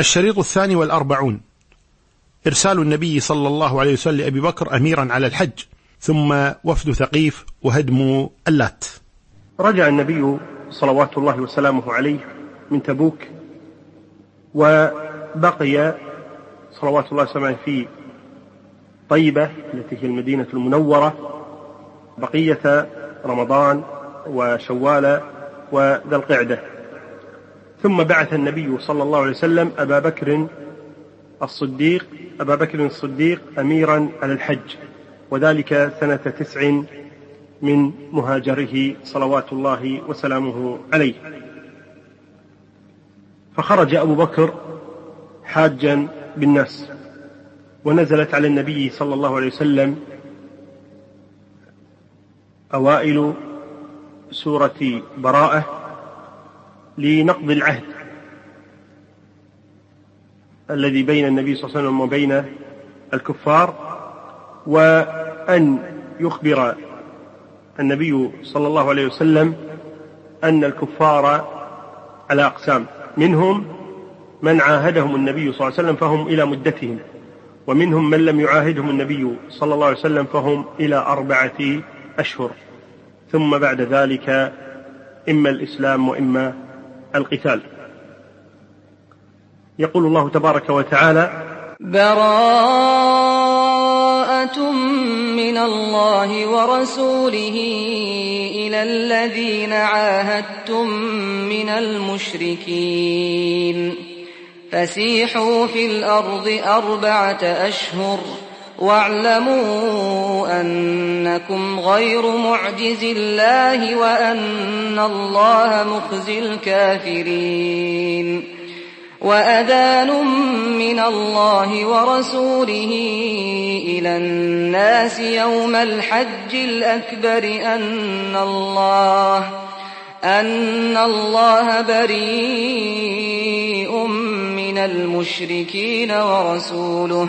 الشريط الثاني والأربعون. إرسال النبي صلى الله عليه وسلم لأبي بكر أميرا على الحج ثم وفد ثقيف وهدم اللات. رجع النبي صلوات الله وسلامه عليه من تبوك وبقي صلوات الله وسلامه في طيبة التي هي المدينة المنورة بقية رمضان وشوال وذا القعدة. ثم بعث النبي صلى الله عليه وسلم أبا بكر الصديق أبا بكر الصديق أميرا على الحج وذلك سنة تسع من مهاجره صلوات الله وسلامه عليه. فخرج أبو بكر حاجا بالناس ونزلت على النبي صلى الله عليه وسلم أوائل سورة براءة لنقض العهد الذي بين النبي صلى الله عليه وسلم وبين الكفار وأن يخبر النبي صلى الله عليه وسلم أن الكفار على أقسام. منهم من عاهدهم النبي صلى الله عليه وسلم فهم إلى مدتهم ومنهم من لم يعاهدهم النبي صلى الله عليه وسلم فهم إلى أربعة أشهر. ثم بعد ذلك إما الإسلام وإما القتال. يقول الله تبارك وتعالى براءة من الله ورسوله إلى الذين عاهدتم من المشركين. فسيحوا في الأرض أربعة أشهر. واعلموا أنكم غير معجز الله وأن الله مخزي الكافرين وأذان من الله ورسوله إلى الناس يوم الحج الأكبر أن الله أن الله بريء من المشركين ورسوله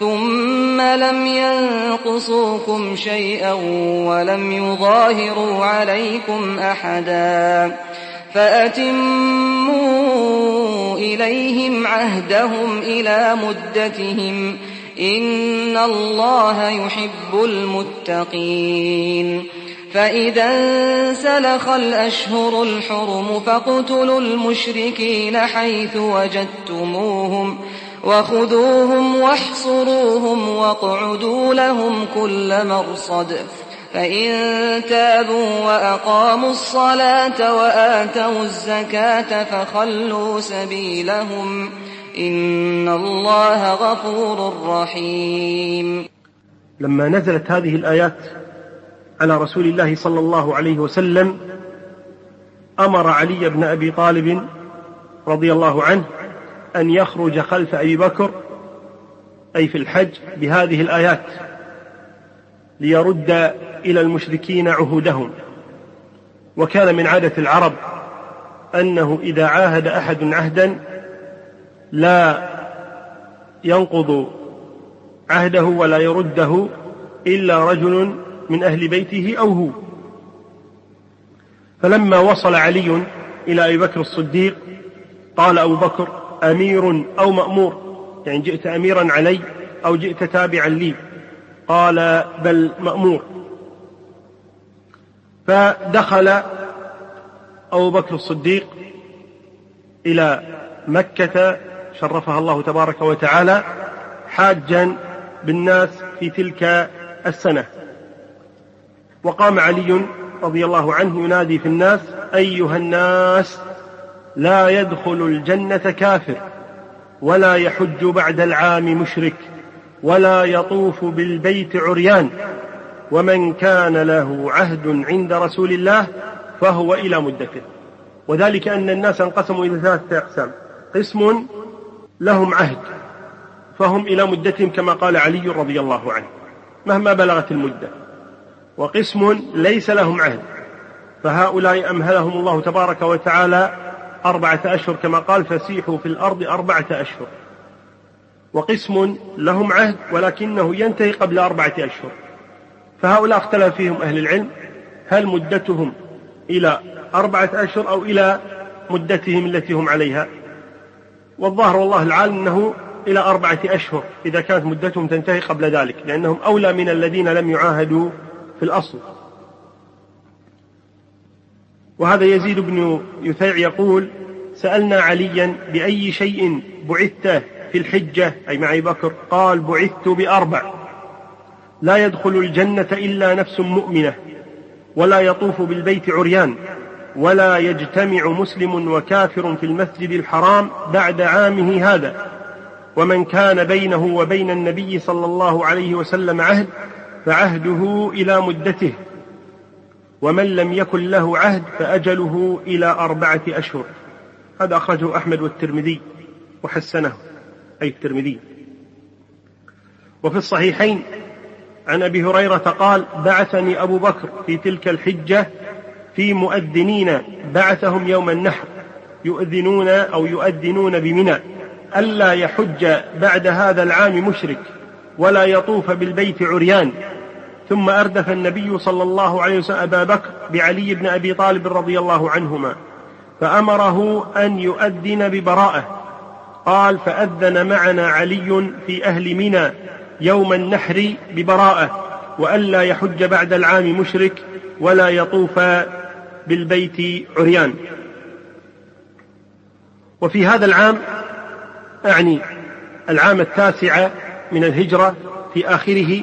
ثم لم ينقصوكم شيئا ولم يظاهروا عليكم أحدا فأتموا إليهم عهدهم إلى مدتهم إن الله يحب المتقين فإذا انسلخ الأشهر الحرم فاقتلوا المشركين حيث وجدتموهم وخذوهم واحصروهم واقعدوا لهم كل مرصد. فإن تابوا وأقاموا الصلاة وآتوا الزكاة فخلوا سبيلهم. إن الله غفور رحيم. لما نزلت هذه الآيات على رسول الله صلى الله عليه وسلم أمر علي بن أبي طالب رضي الله عنه أن يخرج خلف أبي بكر أي في الحج بهذه الآيات ليرد إلى المشركين عهودهم. وكان من عادة العرب أنه إذا عاهد أحد عهدا لا ينقض عهده ولا يرده إلا رجل من أهل بيته أو هو. فلما وصل علي إلى أبي بكر الصديق قال أبو بكر أمير أو مأمور. يعني جئت أميرا علي أو جئت تابعا لي. قال بل مأمور. فدخل أبو بكر الصديق إلى مكة شرفها الله تبارك وتعالى حاجا بالناس في تلك السنة. وقام علي رضي الله عنه ينادي في الناس أيها الناس لا يدخل الجنة كافر ولا يحج بعد العام مشرك ولا يطوف بالبيت عريان ومن كان له عهد عند رسول الله فهو إلى مدته وذلك أن الناس انقسموا إلى ثلاثة أقسام. قسم لهم عهد فهم إلى مدتهم كما قال علي رضي الله عنه مهما بلغت المدة. وقسم ليس لهم عهد فهؤلاء أمهلهم الله تبارك وتعالى أربعة أشهر كما قال فسيحوا في الأرض أربعة أشهر. وقسم لهم عهد ولكنه ينتهي قبل أربعة أشهر. فهؤلاء اختلف فيهم أهل العلم. هل مدتهم إلى أربعة أشهر أو إلى مدتهم التي هم عليها؟ والظاهر والله العالم أنه إلى أربعة أشهر إذا كانت مدتهم تنتهي قبل ذلك لأنهم أولى من الذين لم يعاهدوا في الأصل. وهذا يزيد بن يثيع يقول سألنا عليا بأي شيء بعثت في الحجة أي مع بكر قال بعثت بأربع. لا يدخل الجنة إلا نفس مؤمنة ولا يطوف بالبيت عريان ولا يجتمع مسلم وكافر في المسجد الحرام بعد عامه هذا. ومن كان بينه وبين النبي صلى الله عليه وسلم عهد فعهده إلى مدته. ومن لم يكن له عهد فأجله إلى أربعة أشهر. هذا أخرجه أحمد والترمذي وحسنه أي الترمذي. وفي الصحيحين عن أبي هريرة قال بعثني أبو بكر في تلك الحجة في مؤذنين بعثهم يوم النحر يؤذنون أو يؤذنون بمنى. ألا يحج بعد هذا العام مشرك ولا يطوف بالبيت عريان. ثم أردف النبي صلى الله عليه وسلم أبا بكر بعلي بن أبي طالب رضي الله عنهما فأمره أن يؤذن ببراءة. قال فأذن معنا علي في أهل منى يوم النحر ببراءة وألا يحج بعد العام مشرك ولا يطوف بالبيت عريان. وفي هذا العام أعني العام التاسع من الهجرة في آخره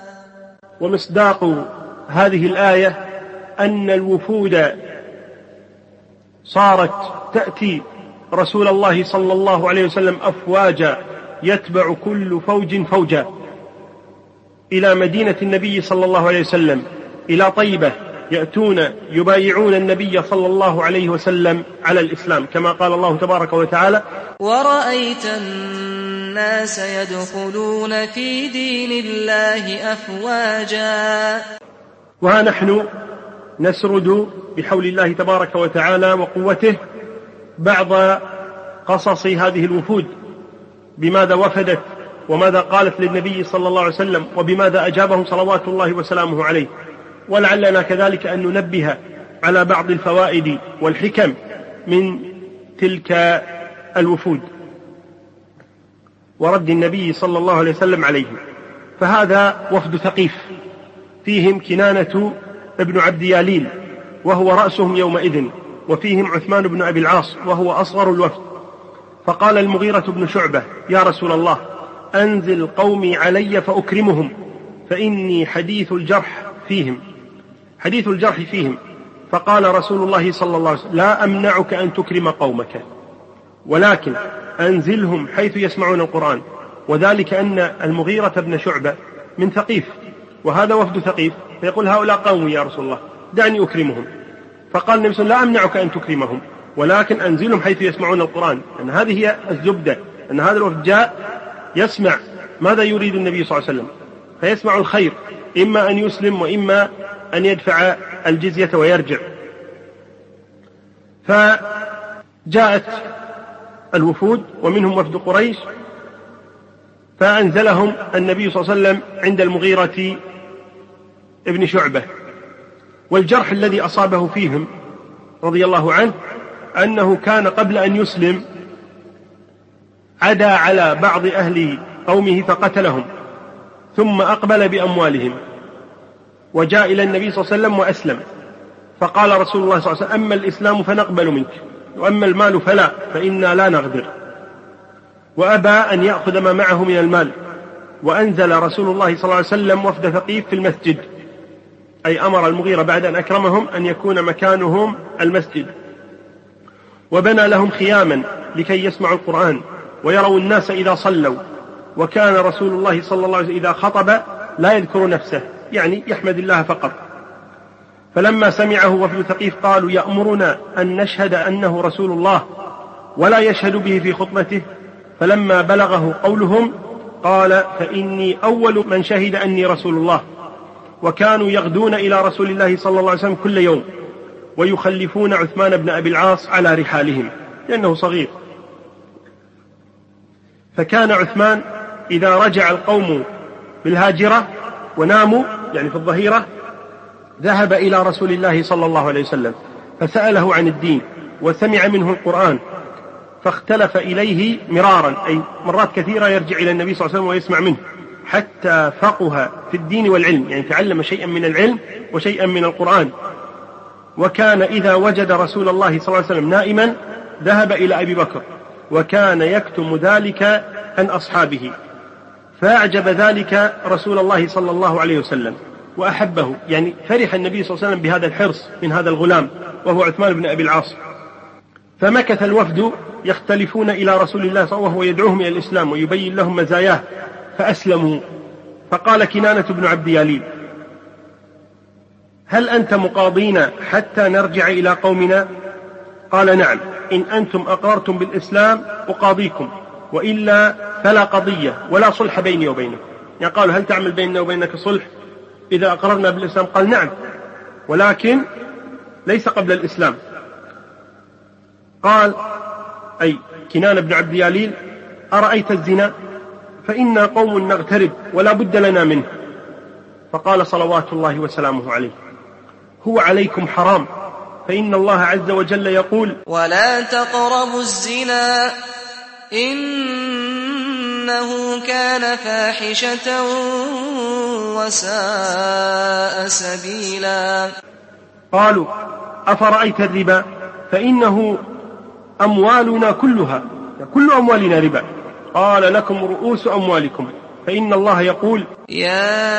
ومصداق هذه الآية أن الوفود صارت تأتي رسول الله صلى الله عليه وسلم أفواجا يتبع كل فوج فوجا إلى مدينة النبي صلى الله عليه وسلم إلى طيبة يأتون يبايعون النبي صلى الله عليه وسلم على الإسلام كما قال الله تبارك وتعالى ورأيت الناس يدخلون في دين الله أفواجا. وها نحن نسرد بحول الله تبارك وتعالى وقوته بعض قصص هذه الوفود بماذا وفدت وماذا قالت للنبي صلى الله عليه وسلم وبماذا أجابهم صلوات الله وسلامه عليه. ولعلنا كذلك أن ننبه على بعض الفوائد والحكم من تلك الوفود ورد النبي صلى الله عليه وسلم عليهم. فهذا وفد ثقيف. فيهم كنانة ابن عبد ياليل وهو رأسهم يومئذ وفيهم عثمان بن أبي العاص وهو أصغر الوفد. فقال المغيرة بن شعبة يا رسول الله أنزل قومي علي فأكرمهم فإني حديث الجرح فيهم. حديث الجرح فيهم. فقال رسول الله صلى الله عليه وسلم لا أمنعك أن تكرم قومك ولكن أنزلهم حيث يسمعون القرآن. وذلك أن المغيرة بن شعبة من ثقيف وهذا وفد ثقيف فيقول هؤلاء قومي يا رسول الله دعني أكرمهم. فقال النبي صلى الله عليه وسلم لا أمنعك أن تكرمهم ولكن أنزلهم حيث يسمعون القرآن. أن هذه هي الزبدة أن هذا الوفد جاء يسمع ماذا يريد النبي صلى الله عليه وسلم. فيسمع الخير إما أن يسلم وإما أن يدفع الجزية ويرجع. فجاءت الوفود ومنهم وفد قريش فأنزلهم النبي صلى الله عليه وسلم عند المغيرة ابن شعبة. والجرح الذي أصابه فيهم رضي الله عنه أنه كان قبل أن يسلم عدا على بعض أهل قومه فقتلهم ثم أقبل بأموالهم. وجاء إلى النبي صلى الله عليه وسلم وأسلم. فقال رسول الله صلى الله عليه وسلم أما الإسلام فنقبل منك وأما المال فلا فإنا لا نغدر. وأبى أن يأخذ ما معه من المال. وأنزل رسول الله صلى الله عليه وسلم وفد ثقيف في المسجد. أي أمر المغيرة بعد أن أكرمهم أن يكون مكانهم المسجد. وبنى لهم خياما لكي يسمعوا القرآن ويروا الناس إذا صلوا. وكان رسول الله صلى الله عليه وسلم إذا خطب لا يذكر نفسه. يعني يحمد الله فقط. فلما سمعه وفد ثقيف قالوا يأمرنا أن نشهد أنه رسول الله ولا يشهد به في خطبته. فلما بلغه قولهم قال فإني أول من شهد أني رسول الله. وكانوا يغدون إلى رسول الله صلى الله عليه وسلم كل يوم ويخلفون عثمان بن أبي العاص على رحالهم لأنه صغير. فكان عثمان إذا رجع القوم بالهاجرة وناموا يعني في الظهيرة ذهب إلى رسول الله صلى الله عليه وسلم فسأله عن الدين وسمع منه القرآن فاختلف إليه مرارا أي مرات كثيرة يرجع إلى النبي صلى الله عليه وسلم ويسمع منه حتى فقه في الدين والعلم يعني تعلم شيئا من العلم وشيئا من القرآن. وكان إذا وجد رسول الله صلى الله عليه وسلم نائما ذهب إلى أبي بكر وكان يكتم ذلك عن أصحابه. فأعجب ذلك رسول الله صلى الله عليه وسلم وأحبه يعني فرح النبي صلى الله عليه وسلم بهذا الحرص من هذا الغلام وهو عثمان بن أبي العاص. فمكث الوفد يختلفون إلى رسول الله صلى الله عليه وسلم وهو يدعوهم إلى الإسلام ويبين لهم مزاياه فأسلموا. فقال كنانة بن عبد ياليل هل أنت مقاضينا حتى نرجع إلى قومنا؟ قال نعم إن أنتم أقررتم بالإسلام أقاضيكم. وإلا فلا قضية ولا صلح بيني وبينكم يعني قالوا هل تعمل بيننا وبينك صلح؟ إذا أقررنا بالإسلام قال نعم. ولكن ليس قبل الإسلام. قال أي كنان بن عبد ياليل أرأيت الزنا؟ فإنا قوم نغترب ولا بد لنا منه. فقال صلوات الله وسلامه عليه. هو عليكم حرام. فإن الله عز وجل يقول ولا تقربوا الزنا. إنه كان فاحشة وساء سبيلا. قالوا أفرأيت الربا؟ فإنه أموالنا كلها كل أموالنا ربا. قال لكم رؤوس أموالكم. فإن الله يقول يا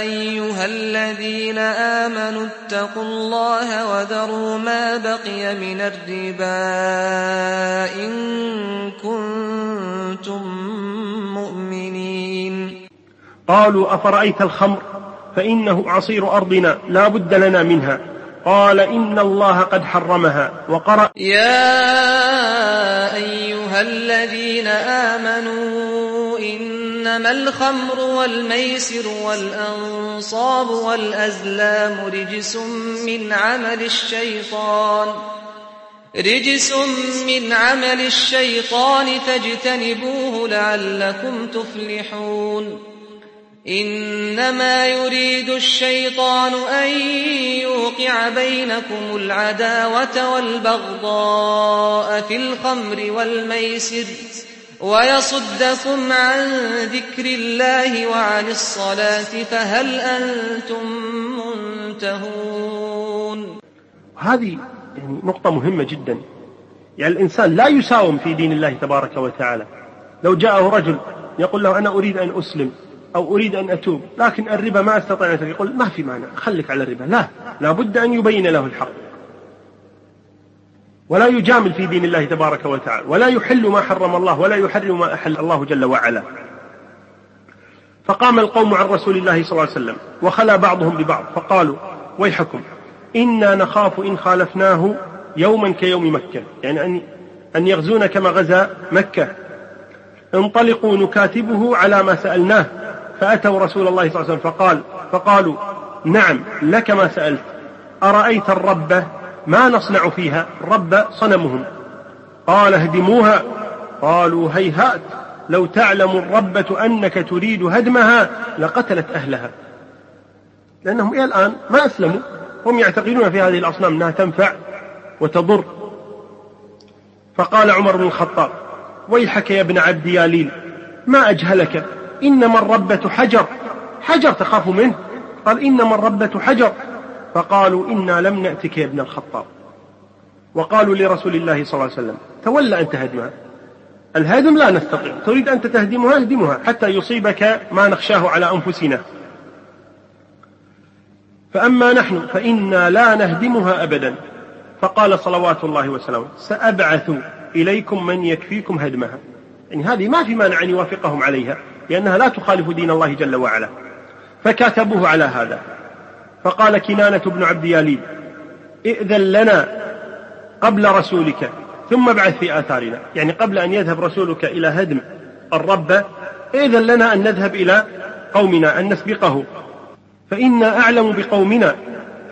أيها الذين آمنوا اتقوا الله وذروا ما بقي من الربا إن كنتم مؤمنين. قالوا أفرأيت الخمر فإنه عصير أرضنا لا بد لنا منها. قال إن الله قد حرمها وقرأ يا أيها الذين آمنوا إنما الخمر والميسر والأنصاب والأزلام رجس من عمل الشيطان رجس من عمل الشيطان فاجتنبوه لعلكم تفلحون إنما يريد الشيطان أن يوقع بينكم العداوة والبغضاء في الخمر والميسر ويصدكم عن ذكر الله وعن الصلاة فهل أنتم منتهون؟ هذه يعني نقطة مهمة جدا. يعني الإنسان لا يساوم في دين الله تبارك وتعالى. لو جاءه رجل يقول له أنا أريد أن أسلم أو أريد أن أتوب لكن الربا ما أستطيع أن يقول ما في مانع خليك على الربا. لا لا بد أن يبين له الحق. ولا يجامل في دين الله تبارك وتعالى ولا يحل ما حرم الله ولا يحرم ما أحل الله جل وعلا. فقام القوم عن رسول الله صلى الله عليه وسلم وخلا بعضهم ببعض فقالوا ويحكم إنا نخاف إن خالفناه يوما كيوم مكة. يعني أن أن يغزون كما غزا مكة. انطلقوا نكاتبه على ما سألناه فأتوا رسول الله صلى الله عليه وسلم فقال فقالوا نعم لك ما سألت أرأيت الرب ما نصنع فيها؟ الرب صنمهم. قال اهدموها. قالوا هيهات لو تعلم الربة أنك تريد هدمها لقتلت أهلها. لأنهم إلى الآن ما أسلموا. هم يعتقدون في هذه الأصنام أنها تنفع وتضر. فقال عمر بن الخطاب ويحك يا ابن عبد ياليل ما أجهلك؟ إنما الربة حجر حجر تخاف منه. قال إنما الربة حجر فقالوا إنا لم نأتك يا ابن الخطاب. وقالوا لرسول الله صلى الله عليه وسلم تولى أنت هدمها الهدم لا نستطيع. تريد أنت تهدمها اهدمها حتى يصيبك ما نخشاه على أنفسنا. فأما نحن فإنا لا نهدمها أبدا. فقال صلوات الله وسلامه سأبعث إليكم من يكفيكم هدمها. يعني هذه ما في مانع أن يوافقهم عليها لأنها لا تخالف دين الله جل وعلا. فكاتبوه على هذا. فقال كنانة بن عبد ياليد إئذن لنا قبل رسولك ثم ابعث في آثارنا. يعني قبل أن يذهب رسولك إلى هدم الرب إئذن لنا أن نذهب إلى قومنا أن نسبقه فإنا أعلم بقومنا.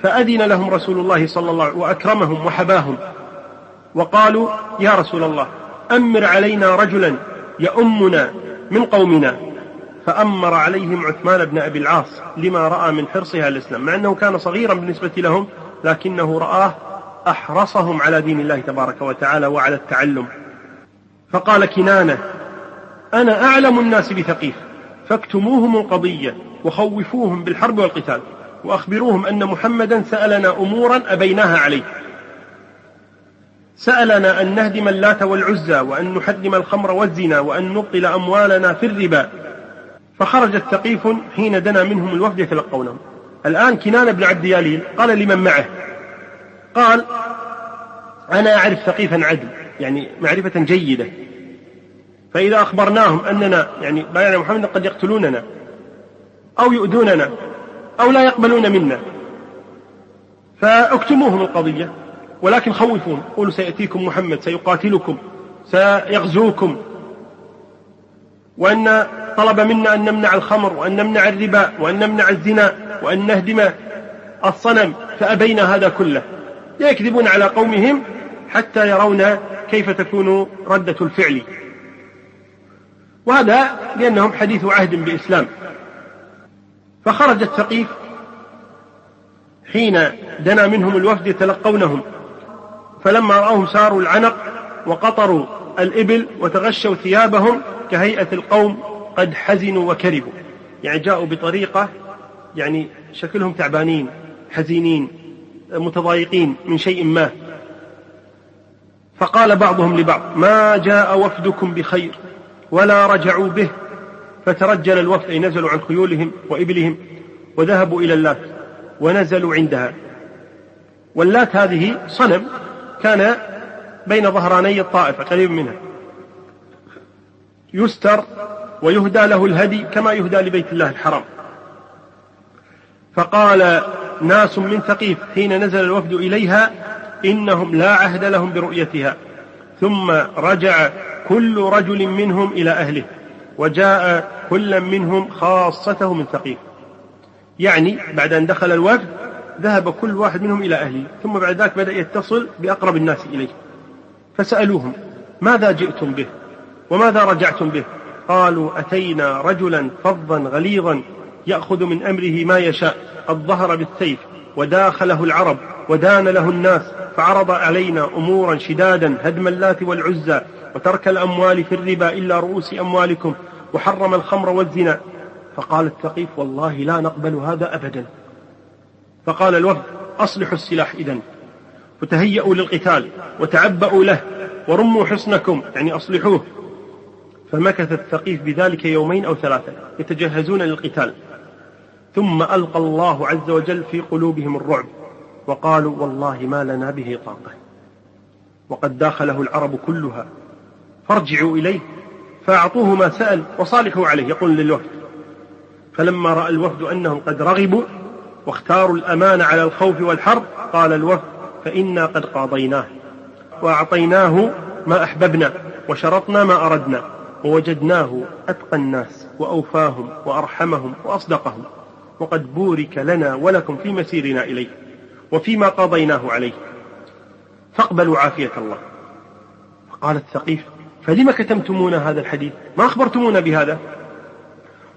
فأذن لهم رسول الله صلى الله عليه وسلم وأكرمهم وحباهم وقالوا يا رسول الله أمر علينا رجلا يؤمنا من قومنا. فأمر عليهم عثمان بن أبي العاص لما رأى من حرصها الإسلام مع أنه كان صغيرا بالنسبة لهم لكنه رآه أحرصهم على دين الله تبارك وتعالى وعلى التعلم. فقال كنانة أنا أعلم الناس بثقيف فاكتموهم القضية وخوفوهم بالحرب والقتال وأخبروهم أن محمدا سألنا أمورا أبيناها عليه. سألنا أن نهدم اللات والعزى وأن نحرم الخمر والزنا وأن نبطل أموالنا في الربا فخرج الثقيف حين دنا منهم الوفد يتلقونهم الآن كنان بن عبد ياليل قال لمن معه؟ قال أنا أعرف ثقيفا عدل يعني معرفة جيدة. فإذا أخبرناهم أننا يعني بايعنا محمد قد يقتلوننا أو يؤذوننا أو لا يقبلون منا. فأكتموهم القضية ولكن خوفوهم قولوا سيأتيكم محمد سيقاتلكم سيغزوكم. وأن طلب منا أن نمنع الخمر وأن نمنع الربا وأن نمنع الزنا وأن نهدم الصنم فأبينا هذا كله. يكذبون على قومهم حتى يرون كيف تكون ردة الفعل. وهذا لأنهم حديث عهد بإسلام فخرج الثقيف حين دنا منهم الوفد يتلقونهم. فلما رأوهم ساروا العنق وقطروا الإبل وتغشوا ثيابهم كهيئة القوم قد حزنوا وكربوا يعني جاءوا بطريقة يعني شكلهم تعبانين حزينين متضايقين من شيء ما. فقال بعضهم لبعض ما جاء وفدكم بخير ولا رجعوا به. فترجل الوفد أي نزلوا عن خيولهم وإبلهم وذهبوا إلى اللات ونزلوا عندها. واللات هذه صنم كان بين ظهراني الطائفة قريب منها. يستر ويهدى له الهدي كما يهدى لبيت الله الحرام. فقال ناس من ثقيف حين نزل الوفد إليها إنهم لا عهد لهم برؤيتها. ثم رجع كل رجل منهم إلى أهله وجاء كل منهم خاصته من ثقيف. يعني بعد أن دخل الوفد ذهب كل واحد منهم إلى أهله ثم بعد ذلك بدأ يتصل بأقرب الناس إليه. فسألوهم ماذا جئتم به؟ وماذا رجعتم به؟ قالوا أتينا رجلا فظا غليظا يأخذ من أمره ما يشاء قد ظهر بالسيف وداخله العرب ودان له الناس فعرض علينا أمورا شدادا هدم اللات والعزى وترك الأموال في الربا إلا رؤوس أموالكم وحرم الخمر والزنا. فقال الثقيف والله لا نقبل هذا أبدا. فقال الوفد أصلحوا السلاح إذا. وتهيأوا للقتال وتعبأوا له ورموا حصنكم يعني أصلحوه. فمكث الثقيف بذلك يومين أو ثلاثة يتجهزون للقتال. ثم ألقى الله عز وجل في قلوبهم الرعب وقالوا والله ما لنا به طاقة. وقد داخله العرب كلها. فارجعوا إليه فأعطوه ما سأل وصالحوا عليه يقول للوفد. فلما رأى الوفد أنهم قد رغبوا واختاروا الأمان على الخوف والحرب قال الوفد فإنا قد قاضيناه وأعطيناه ما أحببنا وشرطنا ما أردنا. ووجدناه أتقى الناس وأوفاهم وأرحمهم وأصدقهم وقد بورك لنا ولكم في مسيرنا إليه وفيما قضيناه عليه. فاقبلوا عافية الله. فقال الثقيف فلم كتمتمون هذا الحديث؟ ما أخبرتمونا بهذا؟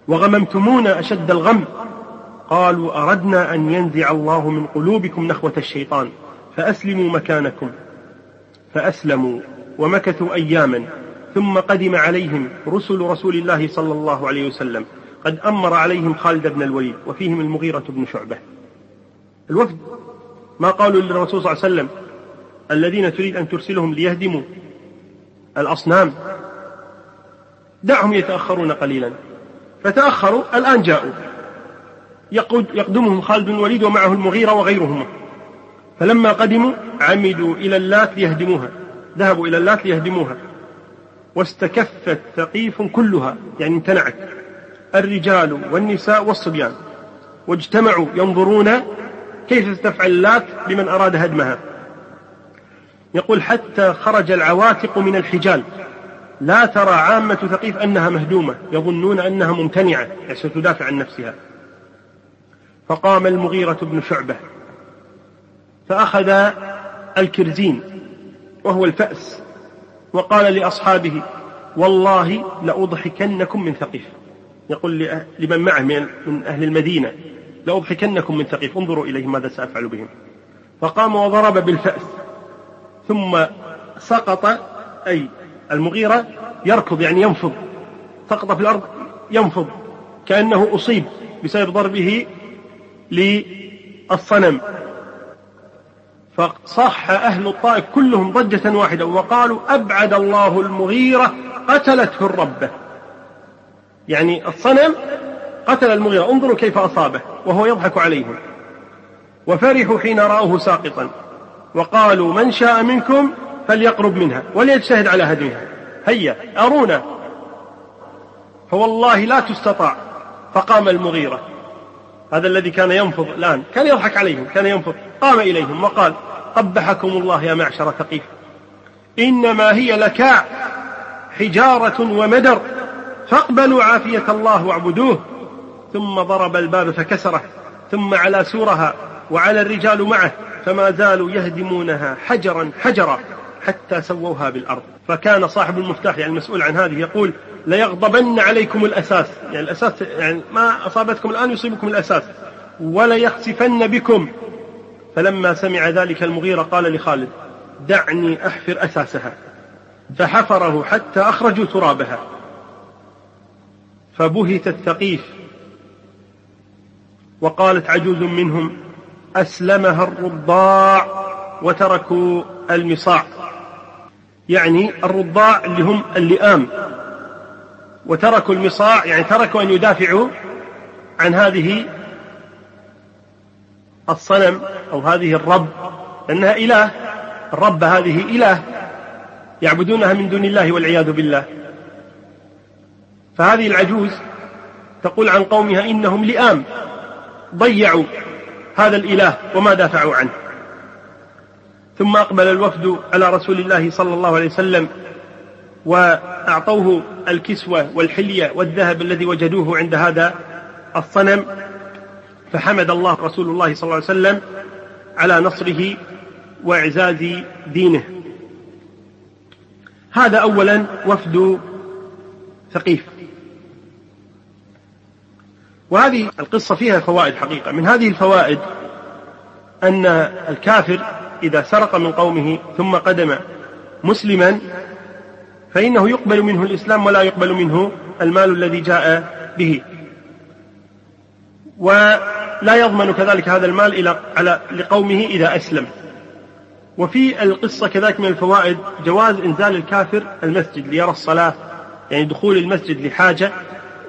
وغممتمونا أشد الغم. قالوا أردنا أن ينزع الله من قلوبكم نخوة الشيطان فأسلموا مكانكم. فأسلموا ومكثوا أياما. ثم قدم عليهم رسل رسول الله صلى الله عليه وسلم. قد أمر عليهم خالد بن الوليد وفيهم المغيرة بن شعبة. الوفد ما قالوا للرسول صلى الله عليه وسلم الذين تريد أن ترسلهم ليهدموا الأصنام. دعهم يتأخرون قليلا. فتأخروا الآن جاءوا. يقدمهم خالد بن الوليد ومعه المغيرة وغيرهما فلما قدموا عمدوا إلى اللات ليهدموها. ذهبوا إلى اللات ليهدموها. واستكفت ثقيف كلها يعني امتنعت. الرجال والنساء والصبيان. واجتمعوا ينظرون كيف ستفعل اللات بمن أراد هدمها. يقول حتى خرج العواتق من الحجال. لا ترى عامة ثقيف أنها مهدومة يظنون أنها ممتنعة يعني ستدافع عن نفسها. فقام المغيرة بن شعبة فأخذ الكرزين وهو الفأس. وقال لأصحابه والله لأضحكنكم من ثقيف. يقول لمن معه من أهل المدينة لأضحكنكم من ثقيف. انظروا إليه ماذا سأفعل بهم. فقام وضرب بالفأس ثم سقط أي المغيرة يركض يعني ينفض سقط في الأرض ينفض كأنه أصيب بسبب ضربه للصنم. فصح أهل الطائف كلهم ضجة واحدة وقالوا أبعد الله المغيرة قتلته الربة يعني الصنم قتل المغيرة انظروا كيف أصابه وهو يضحك عليهم. وفرحوا حين رأوه ساقطا. وقالوا من شاء منكم فليقرب منها وليجتهد على هدمها هيا أرونا. فوالله لا تستطاع فقام المغيرة. هذا الذي كان ينفض الآن كان يضحك عليهم كان ينفض. قام إليهم وقال قبحكم الله يا معشر ثقيف إنما هي لكاع حجارة ومدر فاقبلوا عافية الله واعبدوه. ثم ضرب الباب فكسره ثم على سورها وعلى الرجال معه فما زالوا يهدمونها حجرا حجرا حتى سووها بالأرض. فكان صاحب المفتاح يعني المسؤول عن هذه يقول ليغضبن عليكم الأساس يعني الأساس يعني ما أصابتكم الآن يصيبكم الأساس وليخسفن بكم. فلما سمع ذلك المغيرة قال لخالد دعني أحفر أساسها فحفره حتى أخرجوا ترابها. فبهت الثقيف. وقالت عجوز منهم أسلمها الرضاع وتركوا المصاع. يعني الرضاع اللي هم اللئام. وتركوا المصاع يعني تركوا أن يدافعوا عن هذه الصنم أو هذه الرب لأنها إله الرب هذه إله يعبدونها من دون الله والعياذ بالله. فهذه العجوز تقول عن قومها إنهم لئام ضيعوا هذا الإله وما دافعوا عنه. ثم أقبل الوفد على رسول الله صلى الله عليه وسلم وأعطوه الكسوة والحلية والذهب الذي وجدوه عند هذا الصنم فحمد الله رسول الله صلى الله عليه وسلم على نصره وإعزاز دينه. هذا اولا وفد ثقيف. وهذه القصة فيها فوائد حقيقة. من هذه الفوائد أن الكافر إذا سرق من قومه ثم قدم مسلما فإنه يقبل منه الإسلام ولا يقبل منه المال الذي جاء به. ولا يضمن كذلك هذا المال إلى على لقومه إذا أسلم. وفي القصة كذلك من الفوائد جواز إنزال الكافر المسجد ليرى الصلاة يعني دخول المسجد لحاجة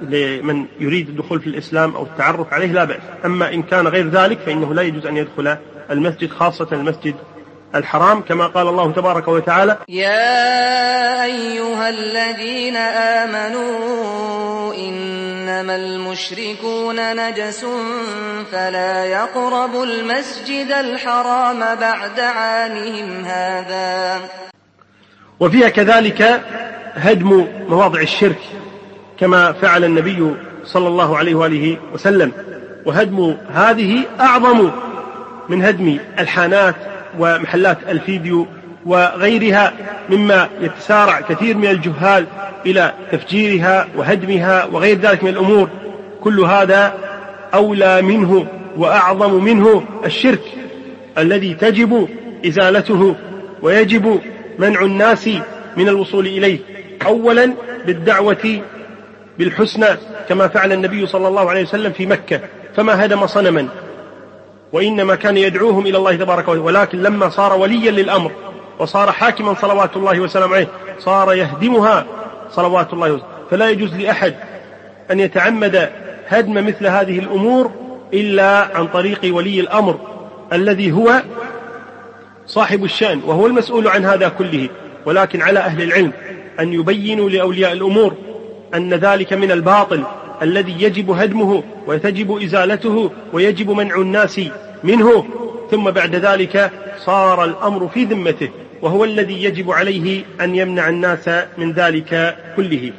لمن يريد الدخول في الإسلام أو التعرف عليه لا بأس. أما إن كان غير ذلك فإنه لا يجوز أن يدخل المسجد خاصة المسجد الحرام كما قال الله تبارك وتعالى يا أيها الذين آمنوا إنما المشركون نجس فلا يقربوا المسجد الحرام بعد عامهم هذا. وفيها كذلك هدم مواضع الشرك كما فعل النبي صلى الله عليه وآله وسلم. وهدم هذه أعظم من هدم الحانات ومحلات الفيديو وغيرها مما يتسارع كثير من الجهال إلى تفجيرها وهدمها وغير ذلك من الأمور. كل هذا أولى منه وأعظم منه الشرك الذي تجب إزالته ويجب منع الناس من الوصول إليه. اولا بالدعوة بالحسنى كما فعل النبي صلى الله عليه وسلم في مكة. فما هدم صنما؟ وإنما كان يدعوهم إلى الله تبارك وتعالى. ولكن لما صار وليا للأمر وصار حاكما صلوات الله وسلامه عليه صار يهدمها صلوات الله وسلامه فلا يجوز لأحد أن يتعمد هدم مثل هذه الأمور إلا عن طريق ولي الأمر الذي هو صاحب الشأن وهو المسؤول عن هذا كله. ولكن على أهل العلم أن يبينوا لأولياء الأمور أن ذلك من الباطل. الذي يجب هدمه وتجب إزالته ويجب منع الناس منه. ثم بعد ذلك صار الأمر في ذمته وهو الذي يجب عليه أن يمنع الناس من ذلك كله.